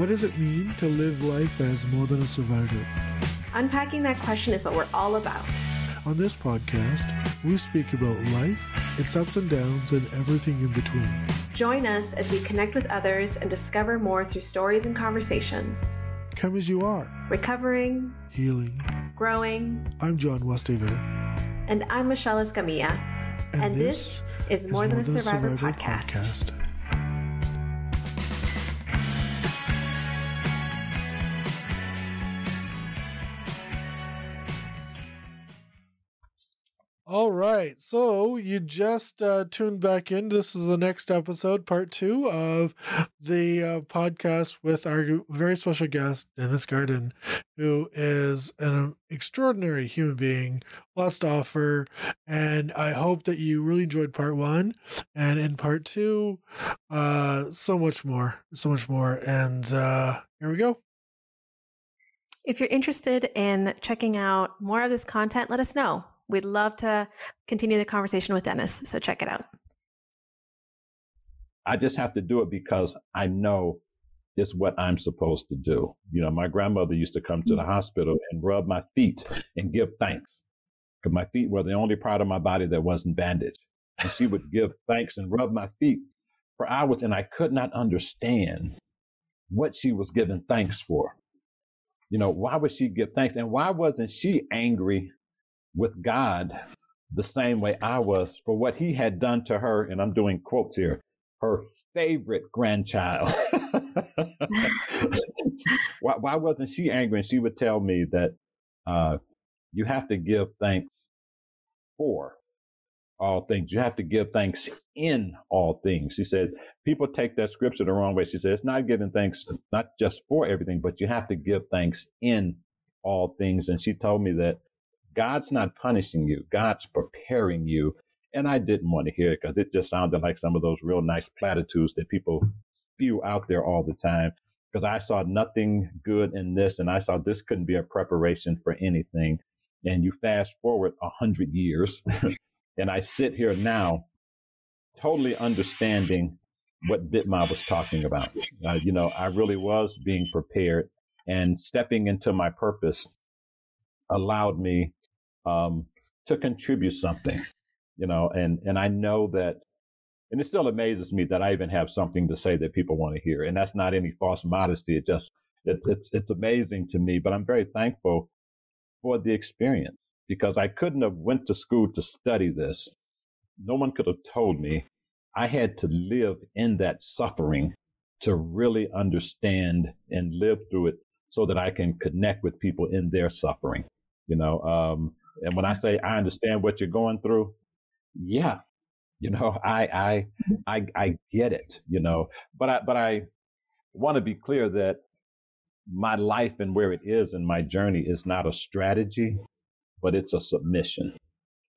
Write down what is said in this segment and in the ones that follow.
What does it mean to live life as more than a survivor? Unpacking that question is what we're all about. On this podcast, we speak about life, its ups and downs, and everything in between. Join us as we connect with others and discover more through stories and conversations. Come as you are, Recovering, healing. growing, I'm John Westhaver. and I'm Michelle Escamilla. And this is More Than a Survivor podcast. All right. So you just uh, tuned back in. This is the next episode, part two of the uh, podcast with our very special guest, Dennis Gardin, who is an extraordinary human being, lots to offer. And I hope that you really enjoyed part one. And in part two, uh, so much more, so much more. And uh, here we go. If you're interested in checking out more of this content, let us know. We'd love to continue the conversation with Dennis. So check it out. I just have to do it because I know it's what I'm supposed to do. You know, my grandmother used to come to the mm. hospital and rub my feet and give thanks because my feet were the only part of my body that wasn't bandaged. And she would give thanks and rub my feet for hours, and I could not understand what she was giving thanks for. You know, why would she give thanks? And why wasn't she angry with God the same way I was for what he had done to her, and I'm doing quotes here, her favorite grandchild. why, why, wasn't she angry? And she would tell me that uh, you have to give thanks for all things. You have to give thanks in all things. She said, people take that scripture the wrong way. She said, it's not giving thanks, not just for everything, but you have to give thanks in all things. And she told me that God's not punishing you. God's preparing you. And I didn't want to hear it because it just sounded like some of those real nice platitudes that people spew out there all the time. Because I saw nothing good in this, and I saw this couldn't be a preparation for anything. And you fast forward a hundred years, and I sit here now, totally understanding what Bitma was talking about. Uh, you know, I really was being prepared, and stepping into my purpose allowed me um, to contribute something, you know, and, and I know that, and it still amazes me that I even have something to say that people want to hear. And that's not any false modesty. It just, it, it's, it's amazing to me, but I'm very thankful for the experience because I couldn't have went to school to study this. No one could have told me I had to live in that suffering to really understand and live through it so that I can connect with people in their suffering. You know, um, and when I say I understand what you're going through, yeah, you know, I I I I get it, you know. But I but I want to be clear that my life and where it is and my journey is not a strategy, but it's a submission.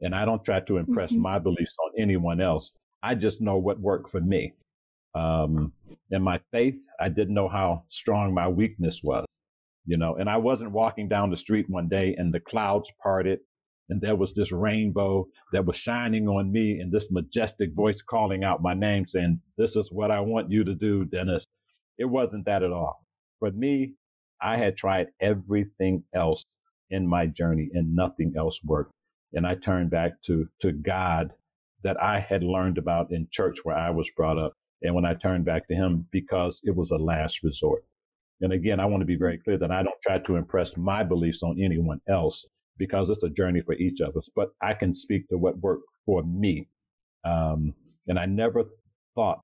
And I don't try to impress mm-hmm. my beliefs on anyone else. I just know what worked for me. Um, and my faith, I didn't know how strong my weakness was, you know, and I wasn't walking down the street one day and the clouds parted and there was this rainbow that was shining on me and this majestic voice calling out my name saying, This is what I want you to do, Dennis. It wasn't that at all. For me, I had tried everything else in my journey and nothing else worked. And I turned back to, to God that I had learned about in church where I was brought up. And when I turned back to him, because it was a last resort. And again, I want to be very clear that I don't try to impress my beliefs on anyone else because it's a journey for each of us. But I can speak to what worked for me. Um, and I never thought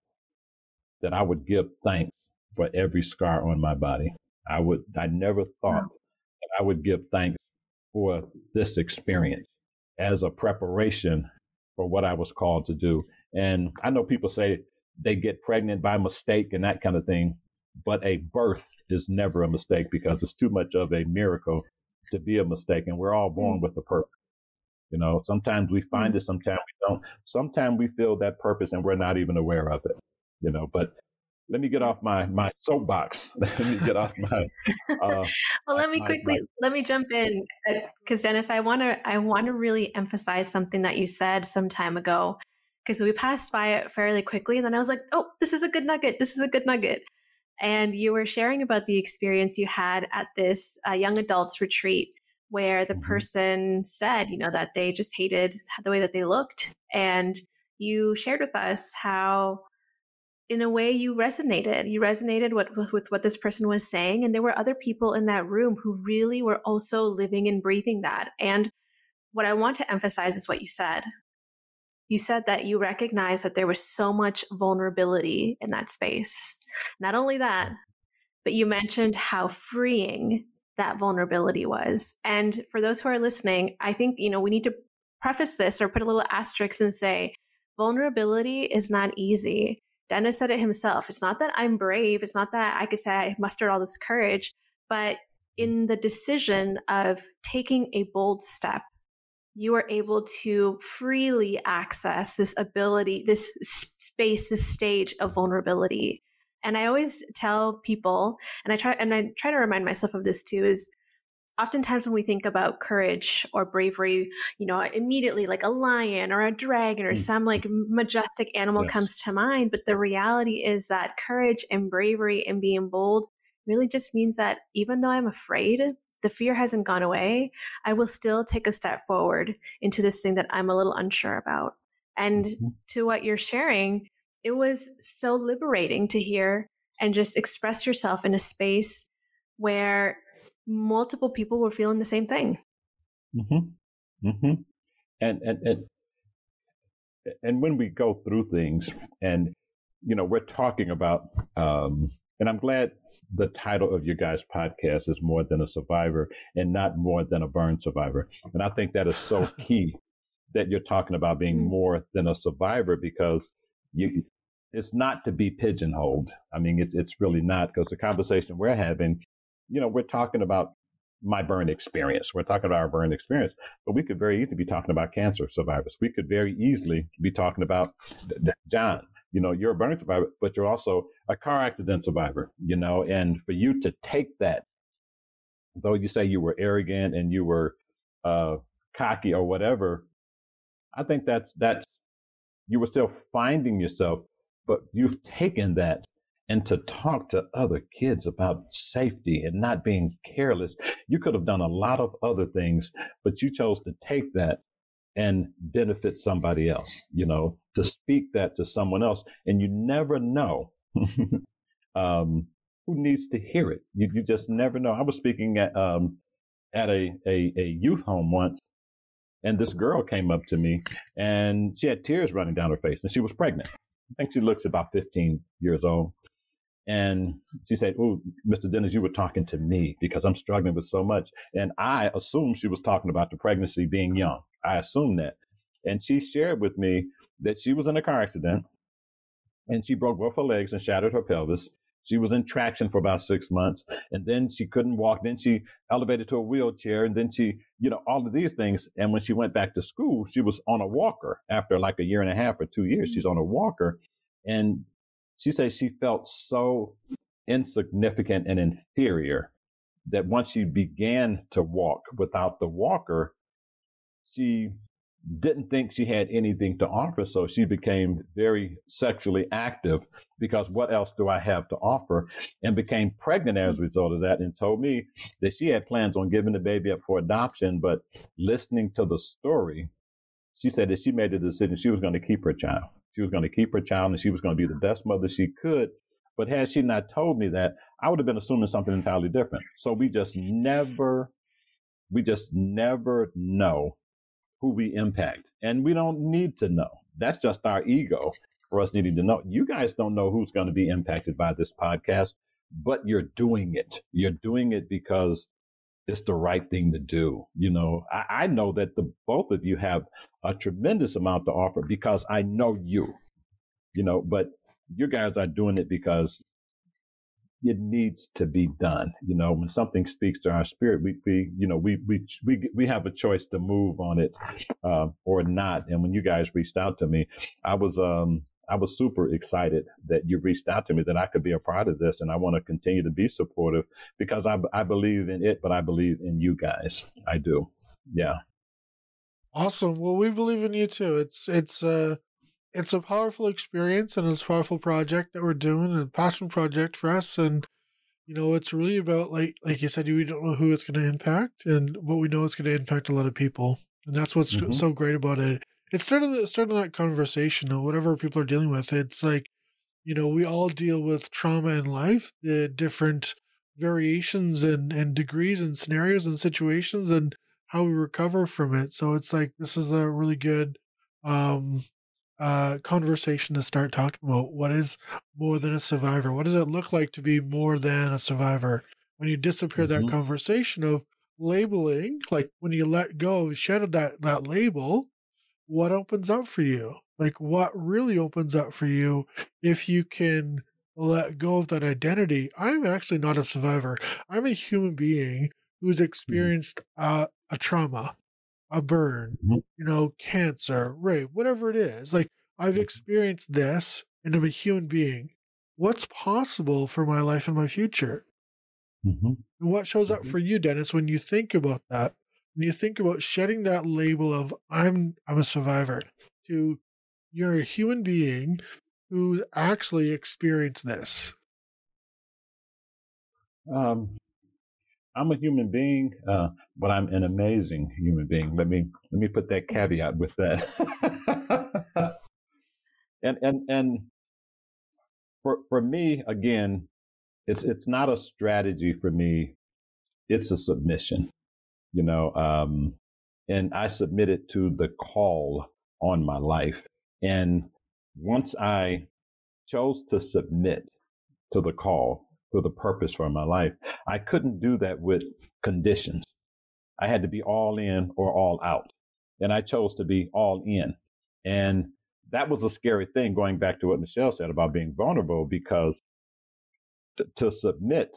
that I would give thanks for every scar on my body. I would, I never thought that I would give thanks for this experience as a preparation for what I was called to do. And I know people say they get pregnant by mistake and that kind of thing, but a birth is never a mistake because it's too much of a miracle to be a mistake, and we're all born mm. with a purpose. You know, sometimes we find mm. it, sometimes we don't. Sometimes we feel that purpose and we're not even aware of it. You know, but let me get off my my soapbox. let me get off my. Uh, well, let me my, quickly my, let me jump in because uh, Dennis, I want to I want to really emphasize something that you said some time ago because we passed by it fairly quickly, and then I was like, oh, this is a good nugget. This is a good nugget. And you were sharing about the experience you had at this uh, young adults retreat where the mm-hmm. person said, you know, that they just hated the way that they looked. And you shared with us how in a way you resonated you resonated with, with, with, what this person was saying and there were other people in that room who really were also living and breathing that and what i want to emphasize is what you said you said that you recognized that there was so much vulnerability in that space not only that but you mentioned how freeing that vulnerability was and for those who are listening i think you know we need to preface this or put a little asterisk and say vulnerability is not easy Dennis said it himself. It's not that I'm brave. It's not that I could say I mustered all this courage, but in the decision of taking a bold step, you are able to freely access this ability, this space, this stage of vulnerability. And I always tell people, and I try and I try to remind myself of this too, is oftentimes when we think about courage or bravery, you know, immediately like a lion or a dragon or mm. some like majestic animal yes. comes to mind. But the reality is that courage and bravery and being bold really just means that even though I'm afraid, the fear hasn't gone away, I will still take a step forward into this thing that I'm a little unsure about. And mm-hmm. to what you're sharing, it was so liberating to hear and just express yourself in a space where multiple people were feeling the same thing. Mm-hmm. Mm-hmm. And, and, and, and when we go through things and, you know, we're talking about, um, and I'm glad the title of your guys' podcast is more than a survivor and not more than a burn survivor. And I think that is so key that you're talking about being mm. more than a survivor because you, it's not to be pigeonholed. I mean, it's it's really not because the conversation we're having you know, we're talking about my burn experience. We're talking about our burn experience, but we could very easily be talking about cancer survivors. We could very easily be talking about John. You know, you're a burn survivor, but you're also a car accident survivor. You know, and for you to take that, though you say you were arrogant and you were uh, cocky or whatever, I think that's that's you were still finding yourself, but you've taken that and to talk to other kids about safety and not being careless. You could have done a lot of other things, but you chose to take that and benefit somebody else, you know, to speak that to someone else. And you never know um, who needs to hear it. You, you just never know. I was speaking at, um, at a, a, a youth home once, and this girl came up to me and she had tears running down her face and she was pregnant. I think she looks about 15 years old. And she said, Oh, Mr. Dennis, you were talking to me because I'm struggling with so much. And I assumed she was talking about the pregnancy being young. I assume that. And she shared with me that she was in a car accident and she broke both her legs and shattered her pelvis. She was in traction for about six months and then she couldn't walk. Then she elevated to a wheelchair and then she, you know, all of these things. And when she went back to school, she was on a walker after like a year and a half or two years. She's mm-hmm. on a walker. And she said she felt so insignificant and inferior that once she began to walk without the walker, she didn't think she had anything to offer. So she became very sexually active because what else do I have to offer? And became pregnant as a mm. result of that and told me that she had plans on giving the baby up for adoption. But listening to the story, she said that she made the decision she was going to keep her child. She was going to keep her child and she was going to be the best mother she could. But had she not told me that, I would have been assuming something entirely different. So we just never, we just never know who we impact. And we don't need to know. That's just our ego for us needing to know. You guys don't know who's going to be impacted by this podcast, but you're doing it. You're doing it because it's the right thing to do. You know, I, I know that the both of you have a tremendous amount to offer because I know you, you know, but you guys are doing it because it needs to be done. You know, when something speaks to our spirit, we, we you know, we, we, we, we have a choice to move on it, uh, or not. And when you guys reached out to me, I was, um, I was super excited that you reached out to me that I could be a part of this, and I want to continue to be supportive because I I believe in it, but I believe in you guys. I do. Yeah. Awesome. Well, we believe in you too. It's it's uh it's a powerful experience and it's a powerful project that we're doing, a passion project for us. And you know, it's really about like like you said, we don't know who it's going to impact, and what we know it's going to impact a lot of people, and that's what's mm-hmm. so great about it. It's starting starting that conversation of whatever people are dealing with. It's like, you know, we all deal with trauma in life, the different variations and and degrees and scenarios and situations, and how we recover from it. So it's like this is a really good um uh, conversation to start talking about what is more than a survivor. What does it look like to be more than a survivor? When you disappear mm-hmm. that conversation of labeling, like when you let go, shed that that label, what opens up for you? Like what really opens up for you if you can let go of that identity? I'm actually not a survivor. I'm a human being who's mm-hmm. experienced mm-hmm. uh, a trauma a burn, mm-hmm. you know, cancer, rape, whatever it is. Like I've mm-hmm. experienced this and I'm a human being. What's possible for my life and my future? Mm-hmm. And what shows up mm-hmm. for you, Dennis, when you think about that? When you think about shedding that label of I'm I'm a survivor to you're a human being who's actually experienced this. Um, I'm a human being, uh, but I'm an amazing human being. Let me let me put that caveat with that. and and and for for me, again, it's it's not a strategy for me. It's a submission, you know. Um, and I submitted to the call on my life. And once I chose to submit to the call, for the purpose for my life. I couldn't do that with conditions. I had to be all in or all out. And I chose to be all in. And that was a scary thing going back to what Michelle said about being vulnerable because t- to submit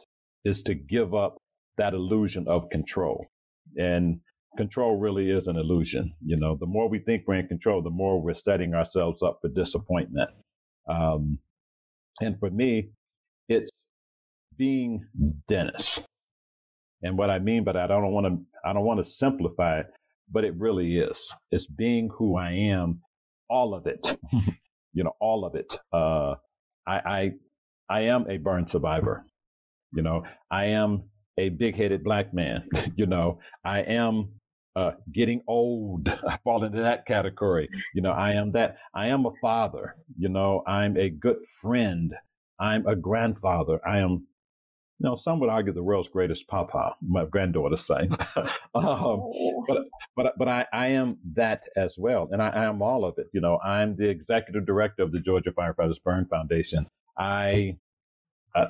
is to give up that illusion of control. And control really is an illusion. You know, the more we think we're in control, the more we're setting ourselves up for disappointment. Um, and for me, it's being Dennis. And what I mean by that, I don't want to, I don't want to simplify it, but it really is. It's being who I am, all of it. you know, all of it. Uh, I, I, I am a burn survivor. You know, I am a big-headed black man. you know, I am uh, getting old. I fall into that category. You know, I am that. I am a father. You know, I'm a good friend. I'm a grandfather. I am know, some would argue the world's greatest papa, my granddaughter say. um, oh. but but but I, I am that as well, and I, I, am all of it. You know, I'm the executive director of the Georgia Firefighters Burn Foundation. I uh,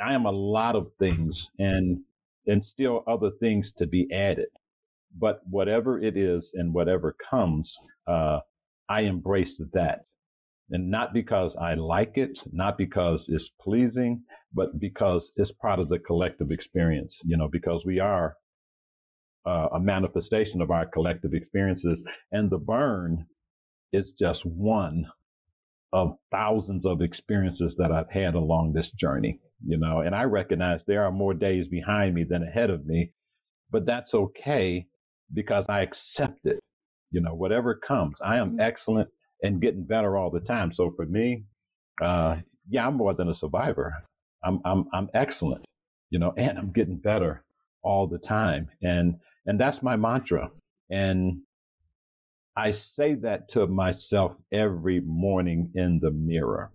I am a lot of things, and and still other things to be added. But whatever it is, and whatever comes, uh, I embrace that and not because I like it, not because it's pleasing, but because it's part of the collective experience, you know, because we are uh, a manifestation of our collective experiences. And the burn is just one of thousands of experiences that I've had along this journey, you know, and I recognize there are more days behind me than ahead of me, but that's okay because I accept it. You know, whatever comes, I am mm-hmm. excellent and getting better all the time. So for me, uh, yeah, I'm more than a survivor. I'm I'm I'm excellent, you know, and I'm getting better all the time. And and that's my mantra. And I say that to myself every morning in the mirror.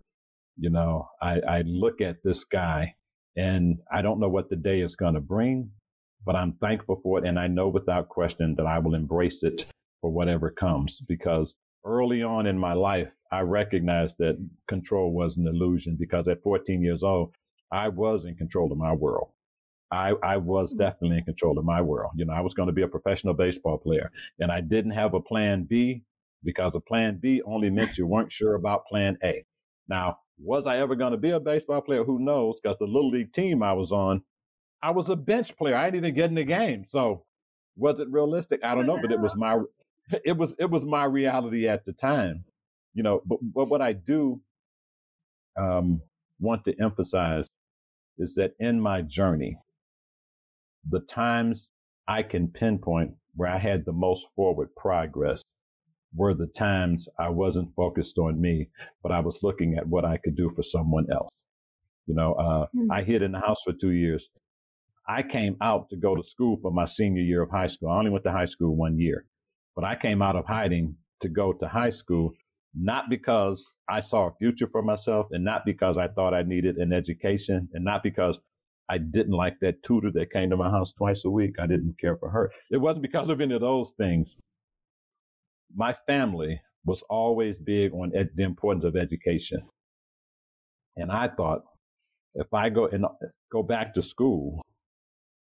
You know, I, I look at this guy and I don't know what the day is going to bring, but I'm thankful for it. And I know without question that I will embrace it for whatever comes because early on in my life, I recognized that control was an illusion because at 14 years old, I was in control of my world. I, I was mm-hmm. definitely in control of my world. You know, I was going to be a professional baseball player and I didn't have a plan B because a plan B only meant you weren't sure about plan A. Now, was I ever going to be a baseball player? Who knows? Because the little league team I was on, I was a bench player. I didn't even get in the game. So was it realistic? I don't know, but it was my it was it was my reality at the time, you know. But, but what I do um, want to emphasize is that in my journey, the times I can pinpoint where I had the most forward progress were the times I wasn't focused on me, but I was looking at what I could do for someone else. You know, uh, mm-hmm. I hid in the house for two years. I came out to go to school for my senior year of high school. I only went to high school one year, but I came out of hiding to go to high school, not because I saw a future for myself and not because I thought I needed an education and not because I didn't like that tutor that came to my house twice a week. I didn't care for her. It wasn't because of any of those things. My family was always big on ed- the importance of education. And I thought if I go and go back to school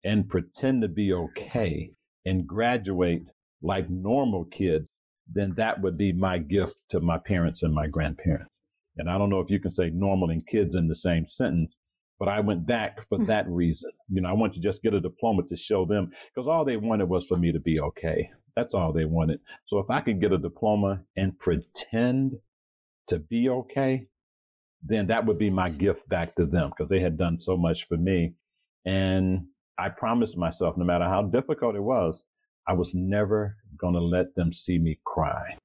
and pretend to be okay and graduate like normal kids, then that would be my gift to my parents and my grandparents. And I don't know if you can say normal and kids in the same sentence, but I went back for hmm. that reason. You know, I want to just get a diploma to show them because all they wanted was for me to be okay. That's all they wanted. So if I could get a diploma and pretend to be okay, then that would be my gift back to them because they had done so much for me. And I promised myself, no matter how difficult it was, I was never going to let them see me cry.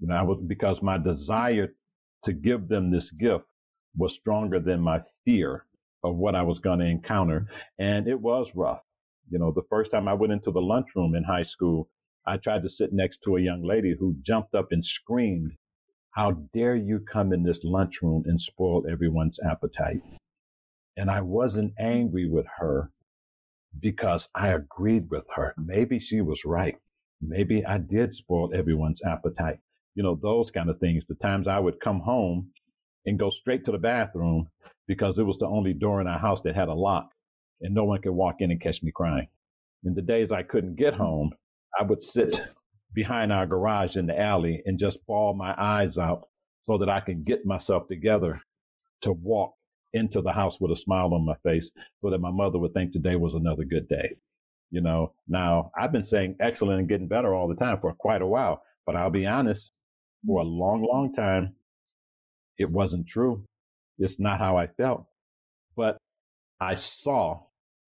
You know, I was because my desire to give them this gift was stronger than my fear of what I was going to encounter. And it was rough. You know, the first time I went into the lunchroom in high school, I tried to sit next to a young lady who jumped up and screamed how dare you come in this lunchroom and spoil everyone's appetite? And I wasn't angry with her because I agreed with her. Maybe she was right. Maybe I did spoil everyone's appetite. You know, those kind of things. The times I would come home and go straight to the bathroom because it was the only door in our house that had a lock and no one could walk in and catch me crying. In the days I couldn't get home, I would sit behind our garage in the alley and just bawl my eyes out so that I can get myself together to walk into the house with a smile on my face so that my mother would think today was another good day. You know, now I've been saying excellent and getting better all the time for quite a while, but I'll be honest, for a mm. long, long time, it wasn't true. It's not how I felt. But I saw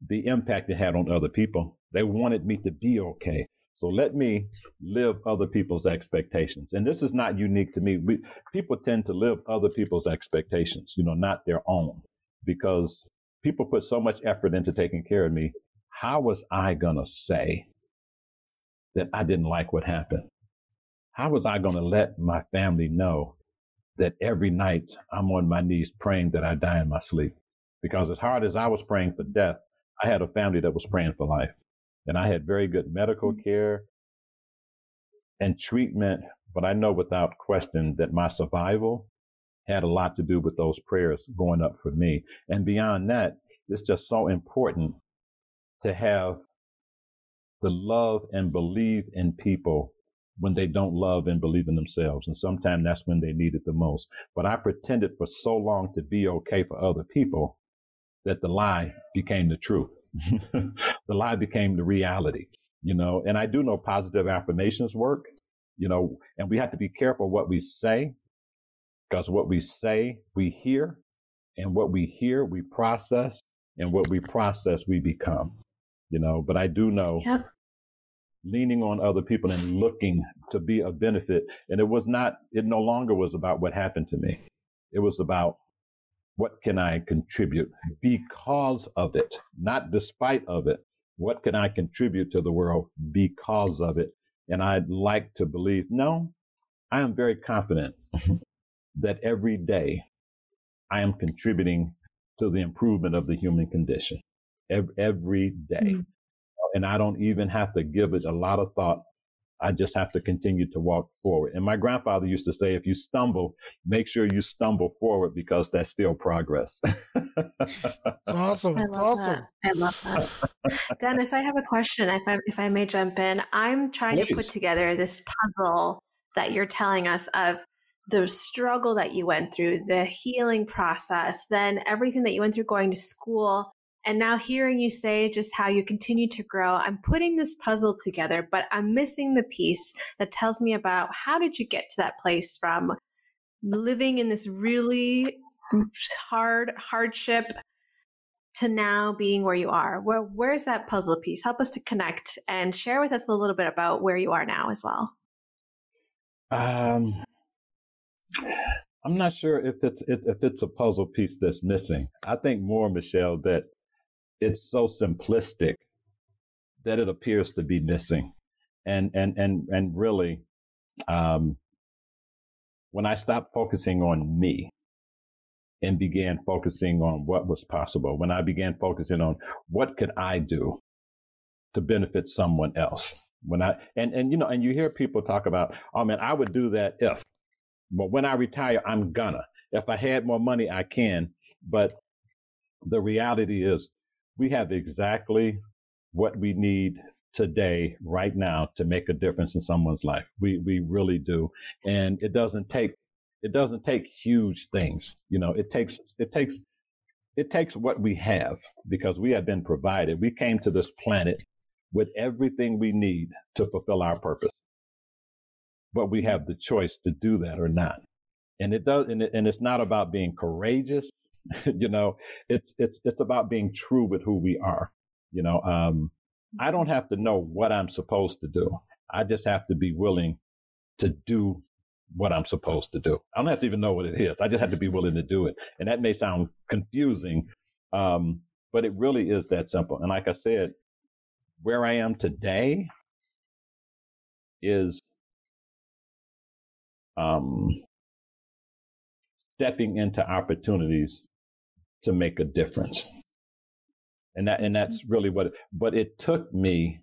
the impact it had on other people. They wanted me to be okay. So let me live other people's expectations. And this is not unique to me. We, people tend to live other people's expectations, you know, not their own, because people put so much effort into taking care of me. How was I going to say that I didn't like what happened? How was I going to let my family know that every night I'm on my knees praying that I die in my sleep? Because as hard as I was praying for death, I had a family that was praying for life and I had very good medical mm. care and treatment. But I know without question that my survival had a lot to do with those prayers going up for me. And beyond that, it's just so important to have the love and believe in people when they don't love and believe in themselves. And sometimes that's when they need it the most. But I pretended for so long to be okay for other people that the lie became the truth. the lie became the reality, you know. And I do know positive affirmations work, you know, and we have to be careful what we say because what we say, we hear, and what we hear, we process, and what we process, we become, you know. But I do know. Yep. Leaning on other people and looking to be a benefit. And it was not, it no longer was about what happened to me. It was about what can I contribute because of it, not despite of it? What can I contribute to the world because of it? And I'd like to believe, no, I am very confident that every day I am contributing to the improvement of the human condition every, every day. Mm-hmm. And I don't even have to give it a lot of thought I just have to continue to walk forward. And my grandfather used to say, if you stumble, make sure you stumble forward because that's still progress. It's awesome. I love awesome. That. I love that. Dennis, I have a question if I, if I may jump in. I'm trying Please. to put together this puzzle that you're telling us of the struggle that you went through, the healing process, then everything that you went through going to school, and now hearing you say just how you continue to grow, I'm putting this puzzle together, but I'm missing the piece that tells me about how did you get to that place from living in this really hard hardship to now being where you are. Where where's that puzzle piece? Help us to connect and share with us a little bit about where you are now as well. Um, I'm not sure if it's if it's a puzzle piece that's missing. I think more, Michelle, that it's so simplistic that it appears to be missing, and and and and really, um, when I stopped focusing on me and began focusing on what was possible, when I began focusing on what could I do to benefit someone else, when I and and you know, and you hear people talk about, oh man, I would do that if but when I retire, I'm gonna. If I had more money, I can. But the reality is, we have exactly what we need today, right now, to make a difference in someone's life. We we really do, and it doesn't take it doesn't take huge things. You know, it takes it takes it takes what we have because we have been provided. We came to this planet with everything we need to fulfill our purpose but we have the choice to do that or not. And it does, and, it, and it's not about being courageous. you know, it's it's it's about being true with who we are. You know, um, I don't have to know what I'm supposed to do. I just have to be willing to do what I'm supposed to do. I don't have to even know what it is. I just have to be willing to do it. And that may sound confusing, um, but it really is that simple. And like I said, where I am today is um, stepping into opportunities to make a difference. And that and that's really what but it took me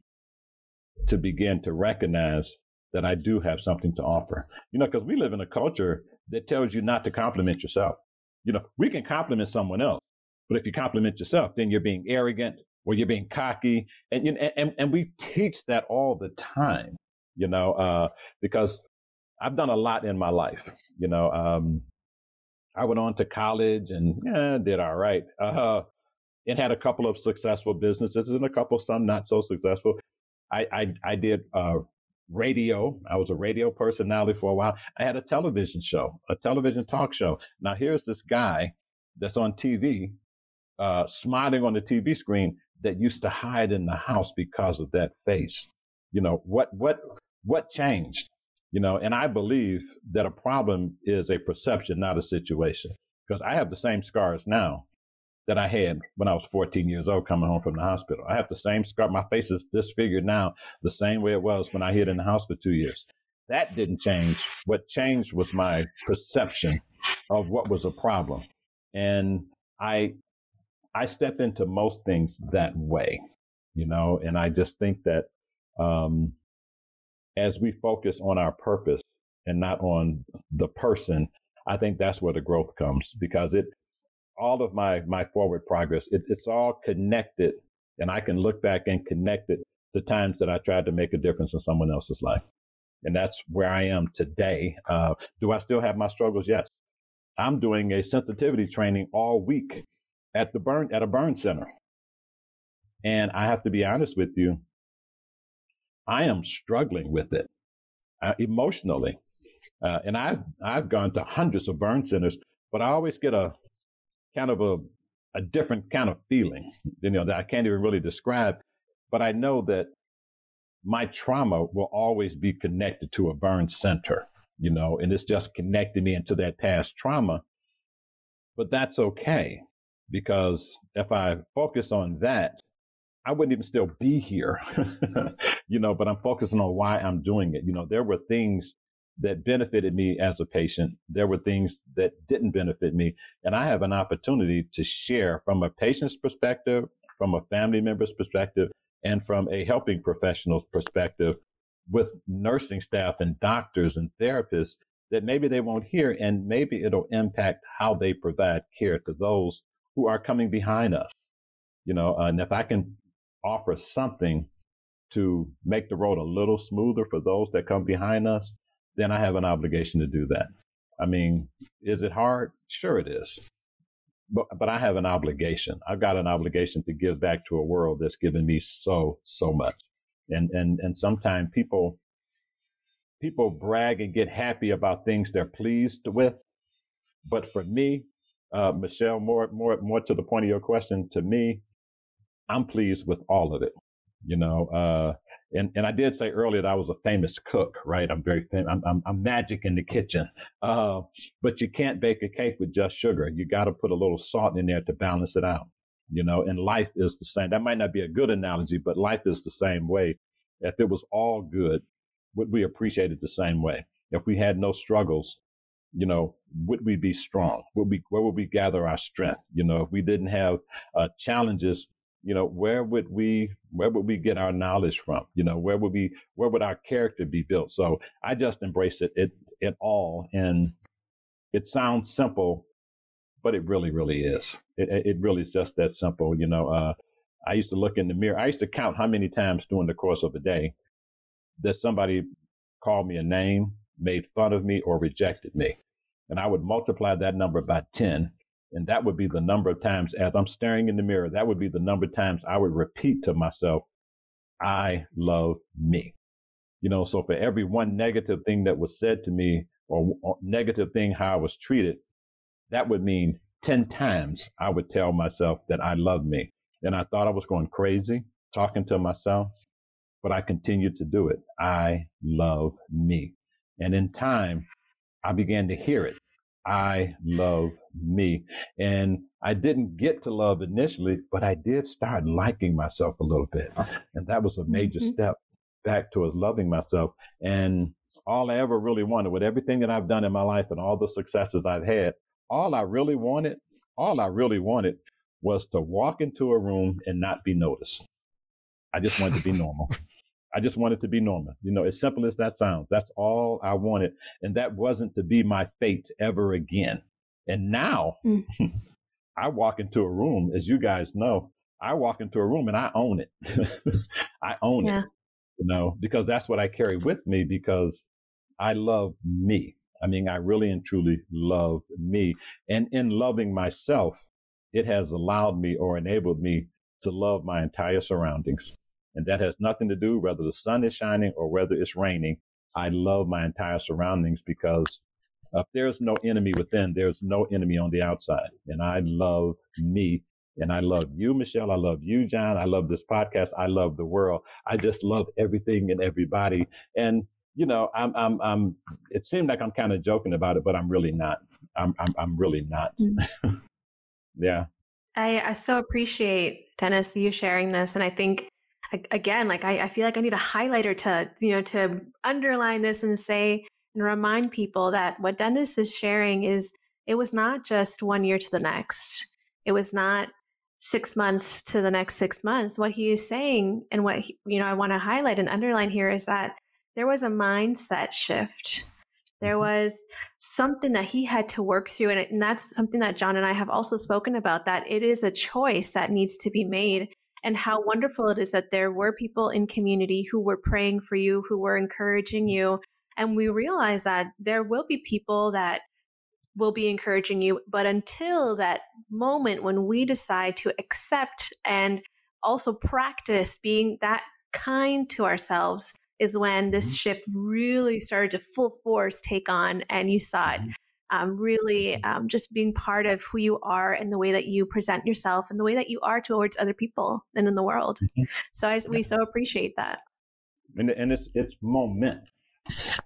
to begin to recognize that I do have something to offer. You know, because we live in a culture that tells you not to compliment yourself. You know, we can compliment someone else, but if you compliment yourself, then you're being arrogant or you're being cocky. And you and, and we teach that all the time, you know, uh, because I've done a lot in my life. You know, um, I went on to college and yeah, did all right. Uh, and had a couple of successful businesses and a couple some not so successful. I I, I did uh, radio. I was a radio personality for a while. I had a television show, a television talk show. Now here's this guy that's on TV, uh, smiling on the TV screen that used to hide in the house because of that face. You know what what what changed? You know, and I believe that a problem is a perception, not a situation. Because I have the same scars now that I had when I was 14 years old coming home from the hospital. I have the same scar. My face is disfigured now, the same way it was when I hid in the house for two years. That didn't change. What changed was my perception of what was a problem. And I, I step into most things that way, you know, and I just think that, um, as we focus on our purpose and not on the person, I think that's where the growth comes because it, all of my, my forward progress, it, it's all connected and I can look back and connect it to times that I tried to make a difference in someone else's life. And that's where I am today. Uh, do I still have my struggles? Yes. I'm doing a sensitivity training all week at the burn, at a burn center. And I have to be honest with you. I am struggling with it uh, emotionally. Uh, and I've, I've gone to hundreds of burn centers, but I always get a kind of a, a different kind of feeling, you know, that I can't even really describe. But I know that my trauma will always be connected to a burn center, you know, and it's just connecting me into that past trauma. But that's okay because if I focus on that, I wouldn't even still be here, you know, but I'm focusing on why I'm doing it. You know, there were things that benefited me as a patient. There were things that didn't benefit me. And I have an opportunity to share from a patient's perspective, from a family member's perspective, and from a helping professional's perspective with nursing staff and doctors and therapists that maybe they won't hear and maybe it'll impact how they provide care to those who are coming behind us. You know, and if I can offer something to make the road a little smoother for those that come behind us, then I have an obligation to do that. I mean, is it hard? Sure it is. But, but I have an obligation. I've got an obligation to give back to a world that's given me so, so much. And, and, and sometimes people, people brag and get happy about things they're pleased with. But for me, uh, Michelle, more, more, more to the point of your question, to me, I'm pleased with all of it. You know, uh, and, and I did say earlier that I was a famous cook, right? I'm very famous. I'm, I'm, I'm magic in the kitchen. Uh, but you can't bake a cake with just sugar. You got to put a little salt in there to balance it out, you know, and life is the same. That might not be a good analogy, but life is the same way. If it was all good, would we appreciate it the same way? If we had no struggles, you know, would we be strong? Would we, where would we gather our strength? You know, if we didn't have uh, challenges, you know, where would we, where would we get our knowledge from? You know, where would we, where would our character be built? So I just embrace it, it, it all. And it sounds simple, but it really, really is. It, it really is just that simple. You know, uh, I used to look in the mirror. I used to count how many times during the course of a day that somebody called me a name, made fun of me, or rejected me. And I would multiply that number by 10. And that would be the number of times as I'm staring in the mirror, that would be the number of times I would repeat to myself, I love me. You know, so for every one negative thing that was said to me or, or uh, negative thing how I was treated, that would mean 10 times I would tell myself that I love me. And I thought I was going crazy talking to myself, but I continued to do it. I love me. And in time, I began to hear it. I love me. And I didn't get to love initially, but I did start liking myself a little bit. And that was a major mm-hmm. step back towards loving myself. And all I ever really wanted with everything that I've done in my life and all the successes I've had, all I really wanted, all I really wanted was to walk into a room and not be noticed. I just wanted to be normal. I just wanted to be normal. You know, as simple as that sounds, that's all I wanted. And that wasn't to be my fate ever again. And now mm. I walk into a room, as you guys know, I walk into a room and I own it. I own yeah. it, you know, because that's what I carry with me because I love me. I mean, I really and truly love me. And in loving myself, it has allowed me or enabled me to love my entire surroundings. And that has nothing to do whether the sun is shining or whether it's raining. I love my entire surroundings because if there's no enemy within, there's no enemy on the outside. And I love me. And I love you, Michelle. I love you, John. I love this podcast. I love the world. I just love everything and everybody. And, you know, I'm, I'm, I'm, it seemed like I'm kind of joking about it, but I'm really not. I'm, I'm, I'm really not. Mm-hmm. yeah. I, I so appreciate Dennis you sharing this, and I think again, like I, I feel like I need a highlighter to you know to underline this and say and remind people that what Dennis is sharing is it was not just one year to the next. It was not six months to the next six months. What he is saying and what he, you know I want to highlight and underline here is that there was a mindset shift there mm-hmm. was something that he had to work through. And, it, and that's something that John and I have also spoken about that it is a choice that needs to be made. And how wonderful it is that there were people in community who were praying for you, who were encouraging you. And we realize that there will be people that will be encouraging you. But until that moment when we decide to accept and also practice being that kind to ourselves, is when this mm-hmm. shift really started to full force take on and you saw it mm-hmm. Um, really mm-hmm. um, just being part of who you are and the way that you present yourself and the way that you are towards other people and in the world so I, we so appreciate that and, and it's it's moment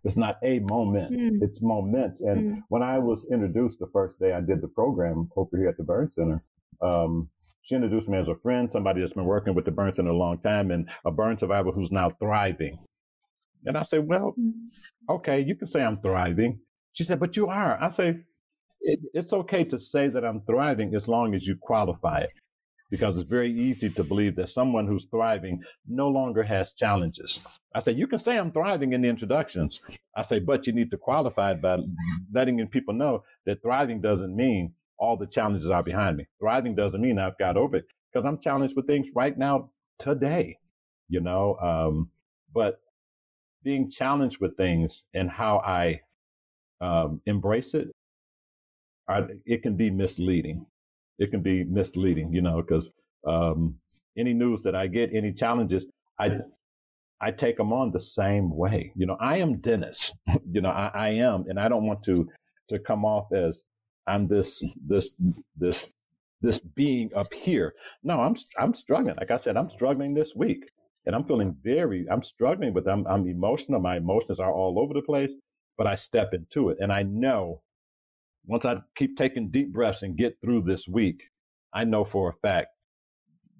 it's not a moment mm. it's moments and mm. when i was introduced the first day i did the program over here at the burn center um, she introduced me as a friend, somebody that's been working with the burn center a long time, and a burn survivor who's now thriving. And I said, well, mm-hmm. okay, you can say I'm thriving. She said, but you are. I say, it, it's okay to say that I'm thriving as long as you qualify it. Because it's very easy to believe that someone who's thriving no longer has challenges. I say, you can say I'm thriving in the introductions. I say, but you need to qualify it by letting people know that thriving doesn't mean all the challenges are behind me. Thriving doesn't mean I've got over it because I'm challenged with things right now today, you know. Um, but being challenged with things and how I um, embrace it, I, it can be misleading. It can be misleading, you know, because um, any news that I get, any challenges, I I take them on the same way. You know, I am Dennis. you know, I, I am, and I don't want to to come off as I'm this this this this being up here. No, I'm I'm struggling. Like I said, I'm struggling this week. and I'm feeling very, I'm struggling with, I'm, I'm emotional. My emotions are all over the place, but I step into it. And I know once I keep taking deep breaths and get through this week, I know for a fact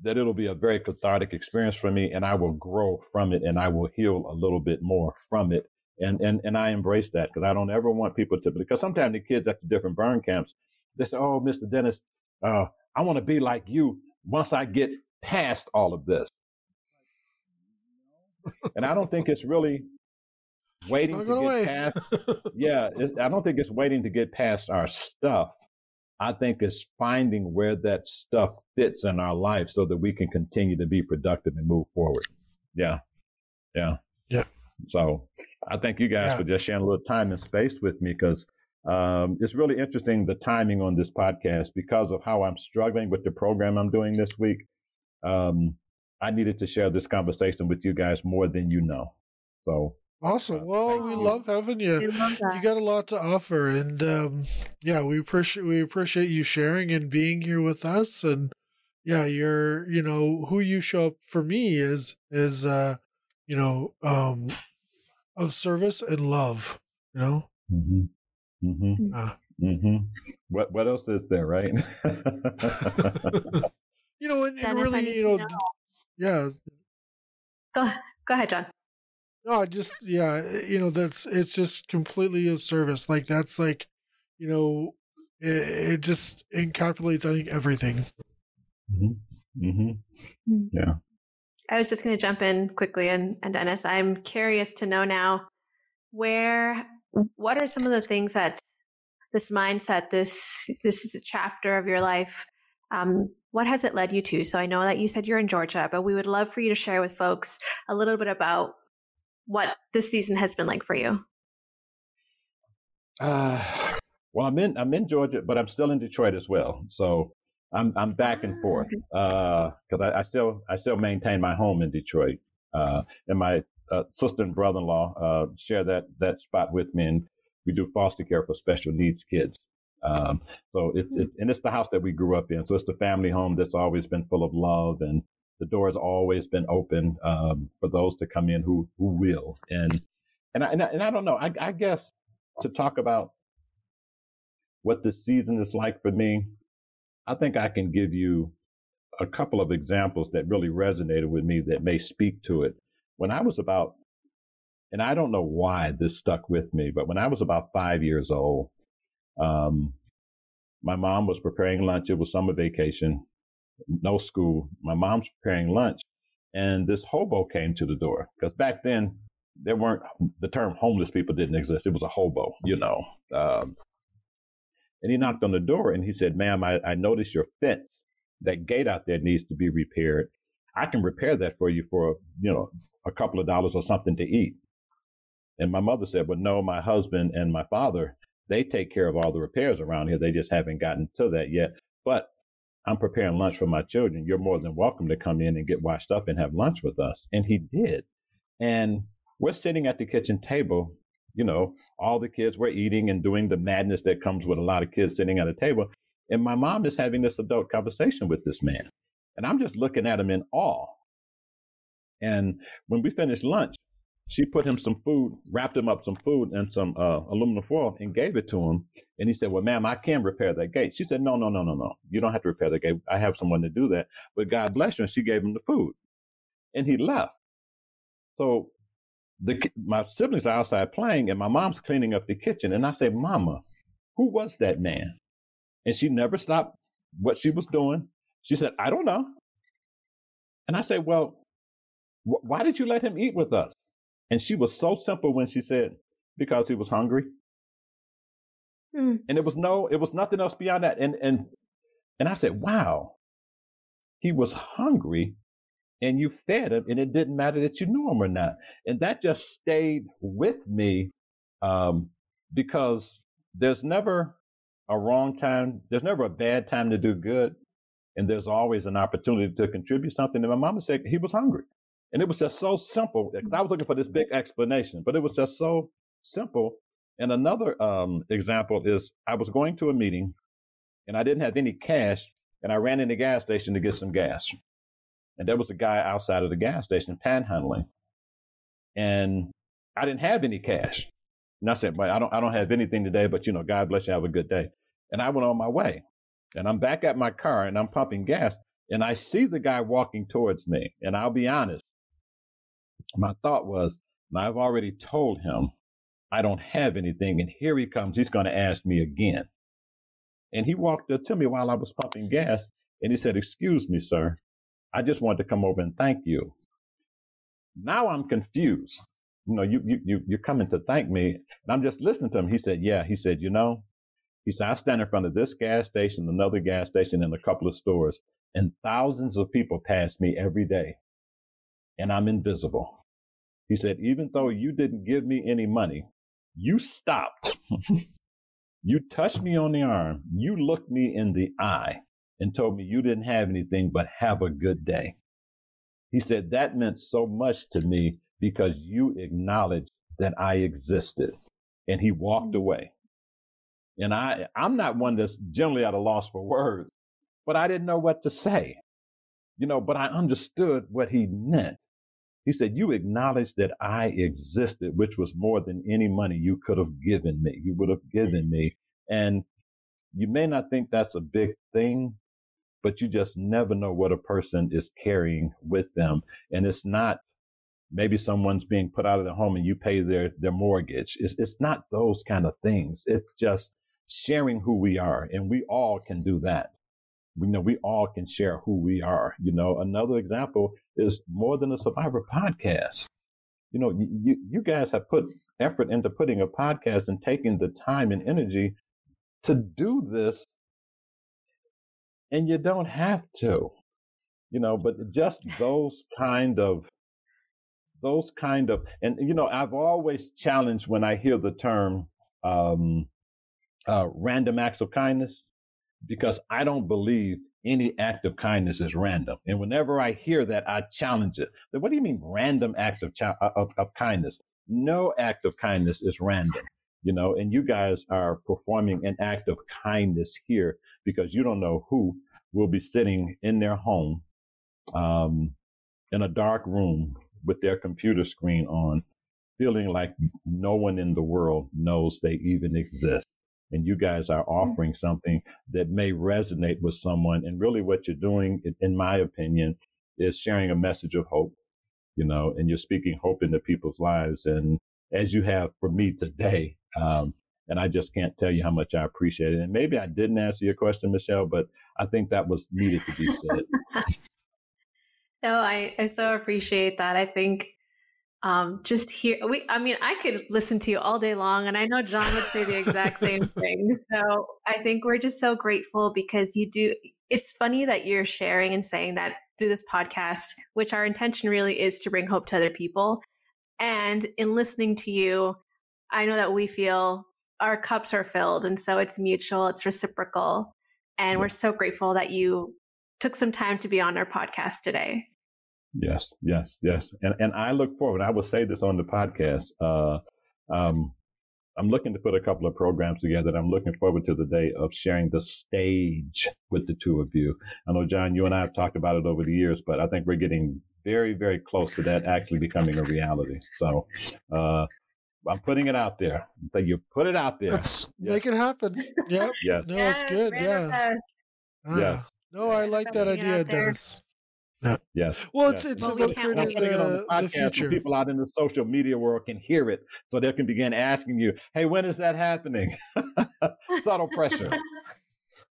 that it'll be a very cathartic experience for me and I will grow from it and I will heal a little bit more from it. And, and, and I embrace that because I don't ever want people to, because sometimes the kids at the different burn camps, they say, Oh, Mr. Dennis, uh, I want to be like you once I get past all of this. and I don't think it's really waiting to get away. past. yeah, it, I don't think it's waiting to get past our stuff. I think it's finding where that stuff fits in our life so that we can continue to be productive and move forward. Yeah. Yeah. Yeah. So I thank you guys yeah. for just sharing a little time and space with me because um, it's really interesting the timing on this podcast because of how I'm struggling with the program I'm doing this week. Um, I needed to share this conversation with you guys more than you know. So Awesome. Uh, well, we love having you. Love you got a lot to offer, and um, yeah, we appreciate we appreciate you sharing and being here with us. And yeah, you're you know who you show up for me is is uh, you know um, of service and love. You know. Mm-hmm. Mm-hmm. Uh, mm-hmm. What what else is there, right? you know, and, and really, you know, know, yeah. Go go ahead, John. No, just yeah, eh, you know that's it's just completely a service. Like that's like, you know, it, it just encapsulates I think everything. Mm-hmm. Mm-hmm. Hmm. Yeah. I was just going to jump in quickly, and and Dennis, I'm curious to know now where what are some of the things that this mindset, this this is a chapter of your life. Um, what has it led you to? So I know that you said you're in Georgia, but we would love for you to share with folks a little bit about what this season has been like for you. Uh, well, I'm in I'm in Georgia, but I'm still in Detroit as well. So I'm I'm back and forth because uh, I, I, still I still maintain my home in Detroit, uh, and my uh, sister and brother-in-law uh, share that that spot with me, and we do foster care for special needs kids. Um, so it's, it's and it's the house that we grew up in. So it's the family home that's always been full of love and the door has always been open um, for those to come in who who will. And and I, and I, and I don't know. I, I guess to talk about what this season is like for me, I think I can give you a couple of examples that really resonated with me that may speak to it. When I was about, and I don't know why this stuck with me, but when I was about five years old, um, my mom was preparing lunch. It was summer vacation no school. My mom's preparing lunch, and this hobo came to the door because back then there weren't the term homeless people didn't exist. It was a hobo, you know. Um, and he knocked on the door and he said, "Ma'am, I, I noticed your fence. That gate out there needs to be repaired. I can repair that for you for you know a couple of dollars or something to eat." And my mother said, "Well, no, my husband and my father." They take care of all the repairs around here. They just haven't gotten to that yet. But I'm preparing lunch for my children. You're more than welcome to come in and get washed up and have lunch with us. And he did. And we're sitting at the kitchen table. You know, all the kids were eating and doing the madness that comes with a lot of kids sitting at a table. And my mom is having this adult conversation with this man. And I'm just looking at him in awe. And when we finished lunch, she put him some food, wrapped him up some food and some uh, aluminum foil and gave it to him. And he said, well, ma'am, I can repair that gate. She said, no, no, no, no, no. You don't have to repair the gate. I have someone to do that. But God bless you. And she gave him the food and he left. So the, my siblings are outside playing and my mom's cleaning up the kitchen. And I said, mama, who was that man? And she never stopped what she was doing. She said, I don't know. And I said, well, wh- why did you let him eat with us? And she was so simple when she said, because he was hungry. Mm. And it was no, it was nothing else beyond that. And and and I said, wow, he was hungry and you fed him, and it didn't matter that you knew him or not. And that just stayed with me um, because there's never a wrong time, there's never a bad time to do good. And there's always an opportunity to contribute something. And my mama said he was hungry. And it was just so simple. I was looking for this big explanation, but it was just so simple. And another um, example is I was going to a meeting and I didn't have any cash and I ran in the gas station to get some gas. and there was a guy outside of the gas station panhandling, and I didn't have any cash. And I said, "But I don't, I don't have anything today. But you know, God bless you. Have a good day." And I went on my way, and I'm back at my car, and I'm pumping gas, and I see the guy walking towards me. And I'll be honest, my thought was, I've already told him I don't have anything, and here he comes. He's going to ask me again. And he walked up to me while I was pumping gas, and he said, "Excuse me, sir. I just wanted to come over and thank you." Now I'm confused. You know, you you you you're coming to thank me, and I'm just listening to him. He said, "Yeah." He said, "You know," he said, "I stand in front of this gas station, another gas station, and a couple of stores, and thousands of people pass me every day, and I'm invisible." He said, "Even though you didn't give me any money, you stopped." You touched me on the arm. You looked me in the eye and told me you didn't have anything but have a good day. He said, That meant so much to me because you acknowledged that I existed. And he walked mm. away. And I, I'm not one that's generally at a loss for words, but I didn't know what to say. You know, but I understood what he meant. He said, You acknowledged that I existed, which was more than any money you could have given me. You would have mm. given me. And you may not think that's a big thing, but you just never know what a person is carrying with them. And it's not maybe someone's being put out of their home and you pay their, their mortgage. It's, it's not those kind of things. It's just sharing who we are. And we all can do that we know we all can share who we are. You know, another example is more than a survivor podcast. You know, you, you guys have put effort into putting a podcast and taking the time and energy to do this. And you don't have to, you know, but just those kind of, those kind of, and, you know, I've always challenged when I hear the term, um, uh, random acts of kindness because I don't believe any act of kindness is random. And whenever I hear that, I challenge it. What do you mean random acts of, of, of kindness? No act of kindness is random, you know, and you guys are performing an act of kindness here because you don't know who will be sitting in their home um, in a dark room with their computer screen on, feeling like no one in the world knows they even exist and you guys are mm-hmm. offering something that may resonate with someone. And really, what you're doing, in my opinion, is sharing a message of hope, you know, and you're speaking hope into people's lives. And as you have for me today, um, and I just can't tell you how much I appreciate it. And maybe I didn't answer your question, Michelle, but I think that was needed to be said. no, I, I so appreciate that. I think um, just hear we i mean i could listen to you all day long and i know john would say the exact same thing. So i think we're just so grateful because you do it's funny that you're sharing and saying that through this podcast which our intention really is to bring hope to other people. And in listening to you i know that we feel our cups are filled and so it's mutual it's reciprocal. And we're so grateful that you took some time to be on our podcast today Yes, yes, yes. And and I look forward. I will say this on the podcast. Uh, um, I'm looking to put a couple of programs together. I'm looking forward to the day of sharing the stage with the two of you. I know, John, you and I have talked about it over the years, but I think we're getting very, very close to that actually becoming a reality. So, uh, I'm putting it out there. So you put it out there. Let's yes. make it happen. Yep. yes. No, it's good. Yeah. Yeah. No, I like that idea, Dennis. Yes. Well, it's yes. it's well, about creating the, the, the future. people out in the social media world can hear it, so they can begin asking you, "Hey, when is that happening?" Subtle pressure.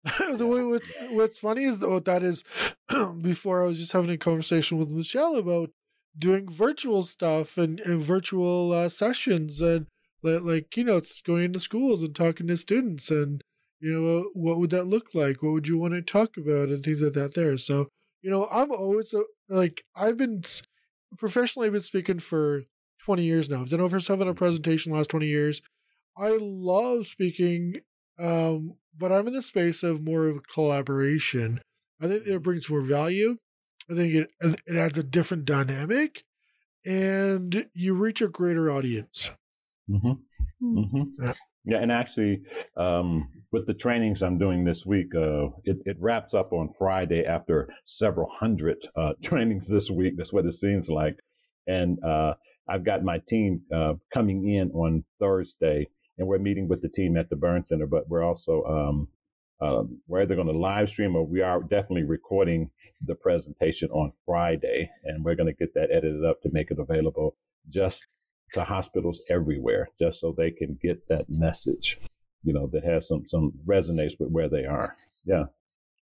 what's what's funny is what that is. before I was just having a conversation with Michelle about doing virtual stuff and, and virtual uh, sessions and like you know, it's going into schools and talking to students and you know what would that look like? What would you want to talk about and things like that. There, so you know, I'm always a, like I've been professionally I've been speaking for 20 years now. I've done over 700 presentation last 20 years. I love speaking, um, but I'm in the space of more of collaboration. I think it brings more value. I think it it adds a different dynamic, and you reach a greater audience. Mm-hmm. Mm-hmm. Yeah. Yeah, and actually, um, with the trainings I'm doing this week, uh, it, it, wraps up on Friday after several hundred uh, trainings this week. That's what it seems like. And uh, I've got my team uh, coming in on Thursday, and we're meeting with the team at the Burn Center. But we're also um, um, we're either going to live stream or we are definitely recording the presentation on Friday, and we're going to get that edited up to make it available just to hospitals everywhere, just so they can get that message, you know, that has some some resonates with where they are. Yeah.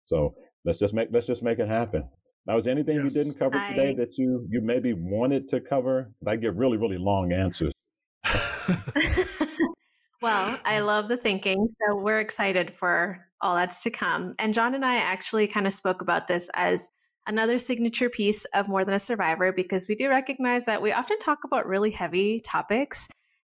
So let's just make let's just make it happen. Now, is anything yes. you didn't cover I... today that you you maybe wanted to cover? I get really really long answers. well, I love the thinking, so we're excited for all that's to come. And John and I actually kind of spoke about this as another signature piece of More Than a Survivor because we do recognize that we often talk about really heavy topics.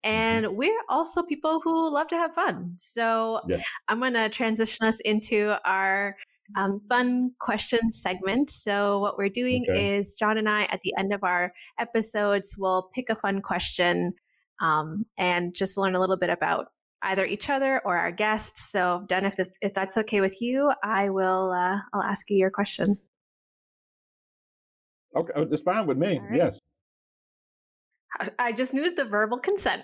Mm-hmm. And we're also people who love to have fun. So yes. I'm going to transition us into our um, fun question segment. So, what we're doing okay. is John and I, at the end of our episodes, will pick a fun question um, and just learn a little bit about either each other or our guests. So, Dan, if, if that's okay with you, I will. Uh, I'll ask you your question. Okay, oh, it's fine with me. Right. Yes. I just needed the verbal consent.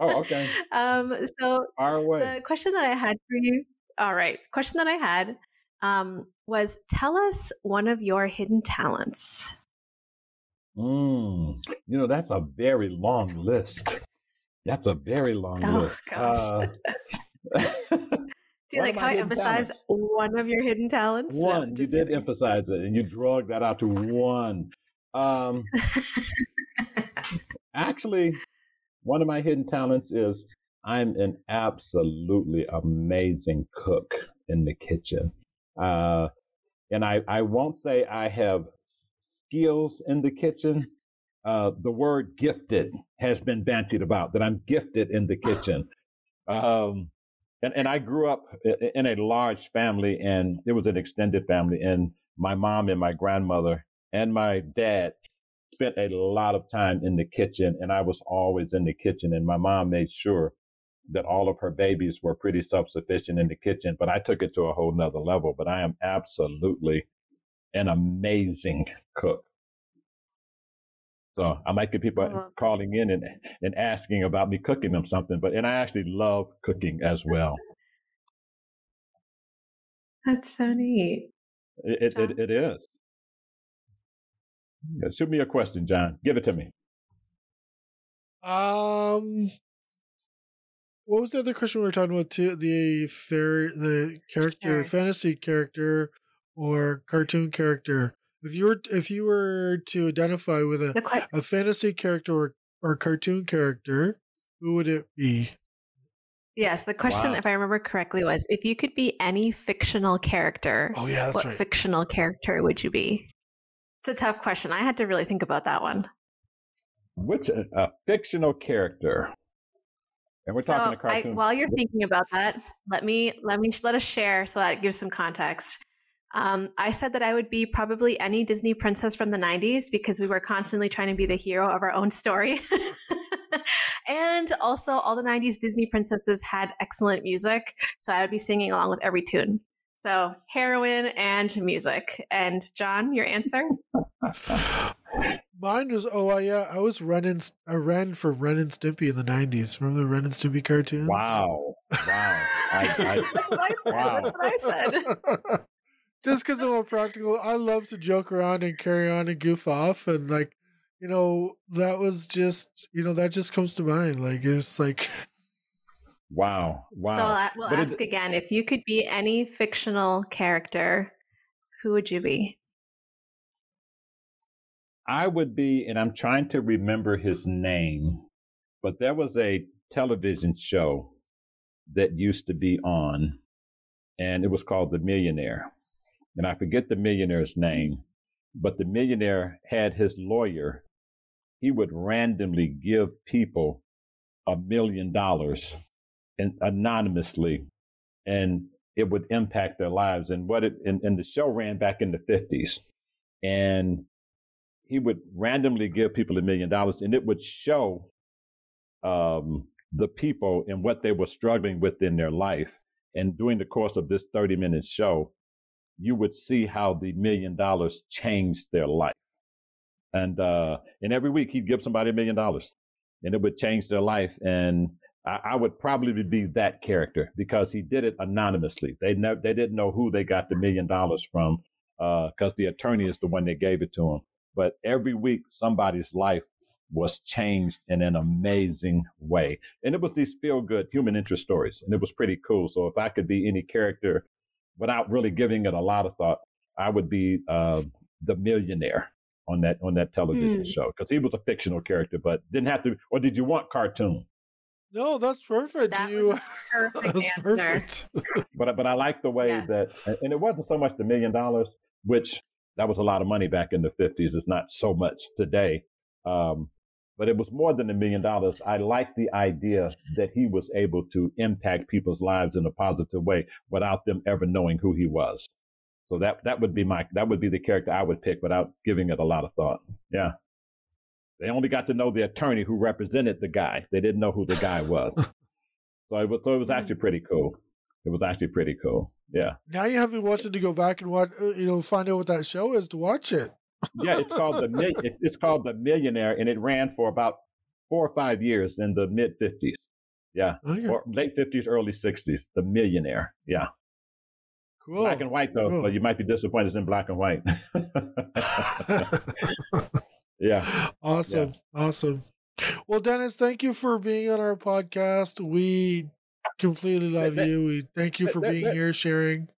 oh, okay. Um, so the question that I had for you, all right, question that I had um, was tell us one of your hidden talents. Mm, you know, that's a very long list. That's a very long oh, list. Gosh. Uh, Do you like how I emphasize talents? one of your hidden talents? One, no, you did kidding. emphasize it, and you drug that out to one. Um, actually, one of my hidden talents is I'm an absolutely amazing cook in the kitchen. Uh, and I, I won't say I have skills in the kitchen. Uh, the word gifted has been bantied about that I'm gifted in the kitchen. Um, and, and I grew up in a large family, and it was an extended family. And my mom and my grandmother and my dad spent a lot of time in the kitchen, and I was always in the kitchen. And my mom made sure that all of her babies were pretty self sufficient in the kitchen, but I took it to a whole nother level. But I am absolutely an amazing cook. So I might get people uh-huh. calling in and, and asking about me cooking them something, but and I actually love cooking as well. That's so neat. It it, it, it is. Yeah, shoot me a question, John. Give it to me. Um, what was the other question we were talking about? Too the fair the character, sure. fantasy character, or cartoon character. If you were if you were to identify with a, a fantasy character or, or cartoon character, who would it be? Yes, the question, wow. if I remember correctly, was if you could be any fictional character, oh yeah, what right. fictional character would you be? It's a tough question. I had to really think about that one. Which a, a fictional character? And we're so talking a cartoon. I, while you're thinking about that, let me let me let us share so that gives some context. Um, I said that I would be probably any Disney princess from the 90s because we were constantly trying to be the hero of our own story. and also, all the 90s Disney princesses had excellent music. So I would be singing along with every tune. So heroine and music. And John, your answer? Mine was oh yeah, uh, I was running. I ran for Ren and Stimpy in the '90s. Remember the Ren and Stimpy cartoons? Wow, wow, I, I, wow. That's what I said. just because I'm a practical, I love to joke around and carry on and goof off, and like, you know, that was just, you know, that just comes to mind. Like, it's like, wow, wow. So uh, we'll but ask it, again: if you could be any fictional character, who would you be? I would be, and I'm trying to remember his name, but there was a television show that used to be on, and it was called The Millionaire and I forget the millionaire's name, but the millionaire had his lawyer. He would randomly give people a million dollars and anonymously, and it would impact their lives. And what it and, and the show ran back in the fifties, and he would randomly give people a million dollars, and it would show um, the people and what they were struggling with in their life. And during the course of this 30 minute show, you would see how the million dollars changed their life. And, uh, and every week he'd give somebody a million dollars and it would change their life. And I, I, would probably be that character because he did it anonymously. They never, they didn't know who they got the million dollars from, uh, cause the attorney is the one that gave it to him. But every week somebody's life was changed in an amazing way. And it was these feel good human interest stories. And it was pretty cool. So if I could be any character without really giving it a lot of thought, I would be uh, the millionaire on that on that television mm. show because he was a fictional character, but didn't have to. Or did you want cartoon? No, that's perfect. That you, was perfect that's perfect. but but I like the way yeah. that, and it wasn't so much the million dollars, which that was a lot of money back in the fifties. It's not so much today. Um, but it was more than a million dollars. I like the idea that he was able to impact people's lives in a positive way without them ever knowing who he was. So that that would be my that would be the character I would pick without giving it a lot of thought. Yeah. They only got to know the attorney who represented the guy. They didn't know who the guy was. so it was so it was actually pretty cool. It was actually pretty cool. Yeah. Now you have me wanting to go back and watch, uh, you know, find out what that show is to watch it yeah, it's called the it's called the Millionaire, and it ran for about four or five years in the mid fifties. Yeah, okay. or late fifties, early sixties. The Millionaire. Yeah. Cool. Black and white though, cool. so you might be disappointed it's in black and white. yeah. Awesome. Yeah. Awesome. Well, Dennis, thank you for being on our podcast. We completely love you. We thank you for being here, sharing.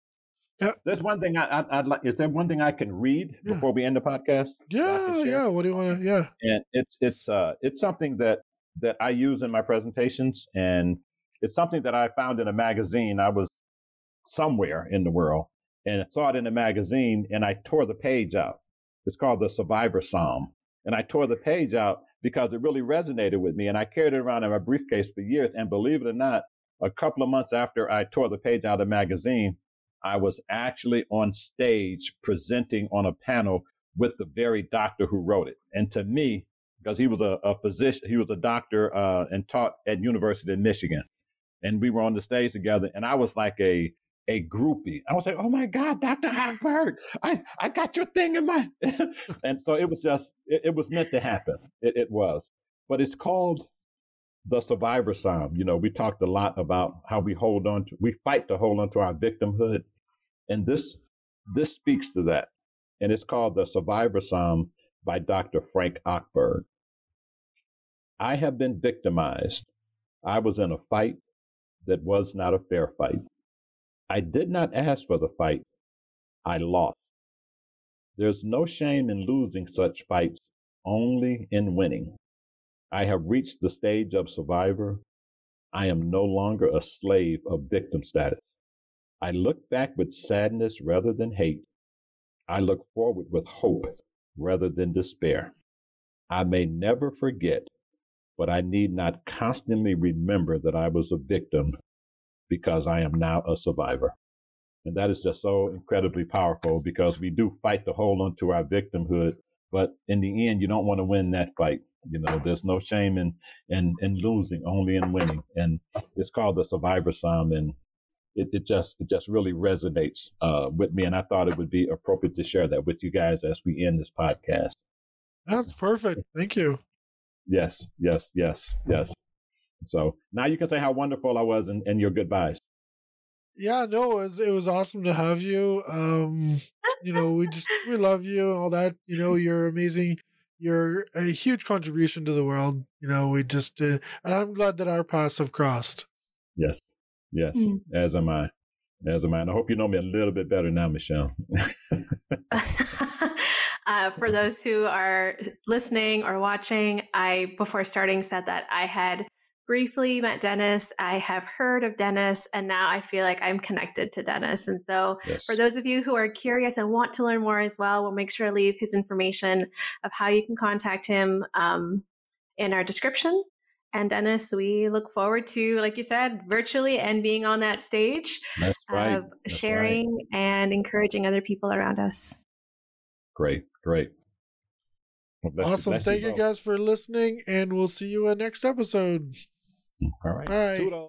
Yeah. There's one thing I, I, would like. Is there one thing I can read yeah. before we end the podcast? Yeah, yeah. What do you want to? Yeah. And it's it's uh it's something that that I use in my presentations, and it's something that I found in a magazine. I was somewhere in the world and I saw it in a magazine, and I tore the page out. It's called the Survivor Psalm, and I tore the page out because it really resonated with me, and I carried it around in my briefcase for years. And believe it or not, a couple of months after I tore the page out of the magazine, I was actually on stage presenting on a panel with the very doctor who wrote it. And to me, because he was a, a physician, he was a doctor uh, and taught at University of Michigan, and we were on the stage together, and I was like a a groupie. I was like, "Oh my God, Doctor Ochberg, I I got your thing in my," and so it was just it, it was meant to happen. It, it was, but it's called the survivor psalm. You know, we talked a lot about how we hold on to, we fight to hold on to our victimhood, and this this speaks to that. And it's called the Survivor Psalm by Dr. Frank Ochberg. I have been victimized. I was in a fight that was not a fair fight. I did not ask for the fight. I lost. There's no shame in losing such fights, only in winning. I have reached the stage of survivor. I am no longer a slave of victim status. I look back with sadness rather than hate. I look forward with hope rather than despair. I may never forget, but I need not constantly remember that I was a victim because I am now a survivor. And that is just so incredibly powerful because we do fight to hold on to our victimhood, but in the end, you don't want to win that fight. You know, there's no shame in, in, in losing, only in winning. And it's called the Survivor Psalm. And it, it just it just really resonates uh, with me, and I thought it would be appropriate to share that with you guys as we end this podcast. That's perfect. Thank you. Yes, yes, yes, yes. So now you can say how wonderful I was and, and your goodbyes. Yeah, no, it was, it was awesome to have you. Um, you know, we just we love you and all that. You know, you're amazing. You're a huge contribution to the world. You know, we just uh, and I'm glad that our paths have crossed. Yes. Yes, mm. as am I. As am I. And I hope you know me a little bit better now, Michelle. uh, for those who are listening or watching, I, before starting, said that I had briefly met Dennis. I have heard of Dennis, and now I feel like I'm connected to Dennis. And so, yes. for those of you who are curious and want to learn more as well, we'll make sure to leave his information of how you can contact him um, in our description. And Dennis, we look forward to, like you said, virtually and being on that stage That's right. of That's sharing right. and encouraging other people around us. Great, great. Well, awesome. Thank you, you guys for listening, and we'll see you in next episode. All right. Bye. Toodles.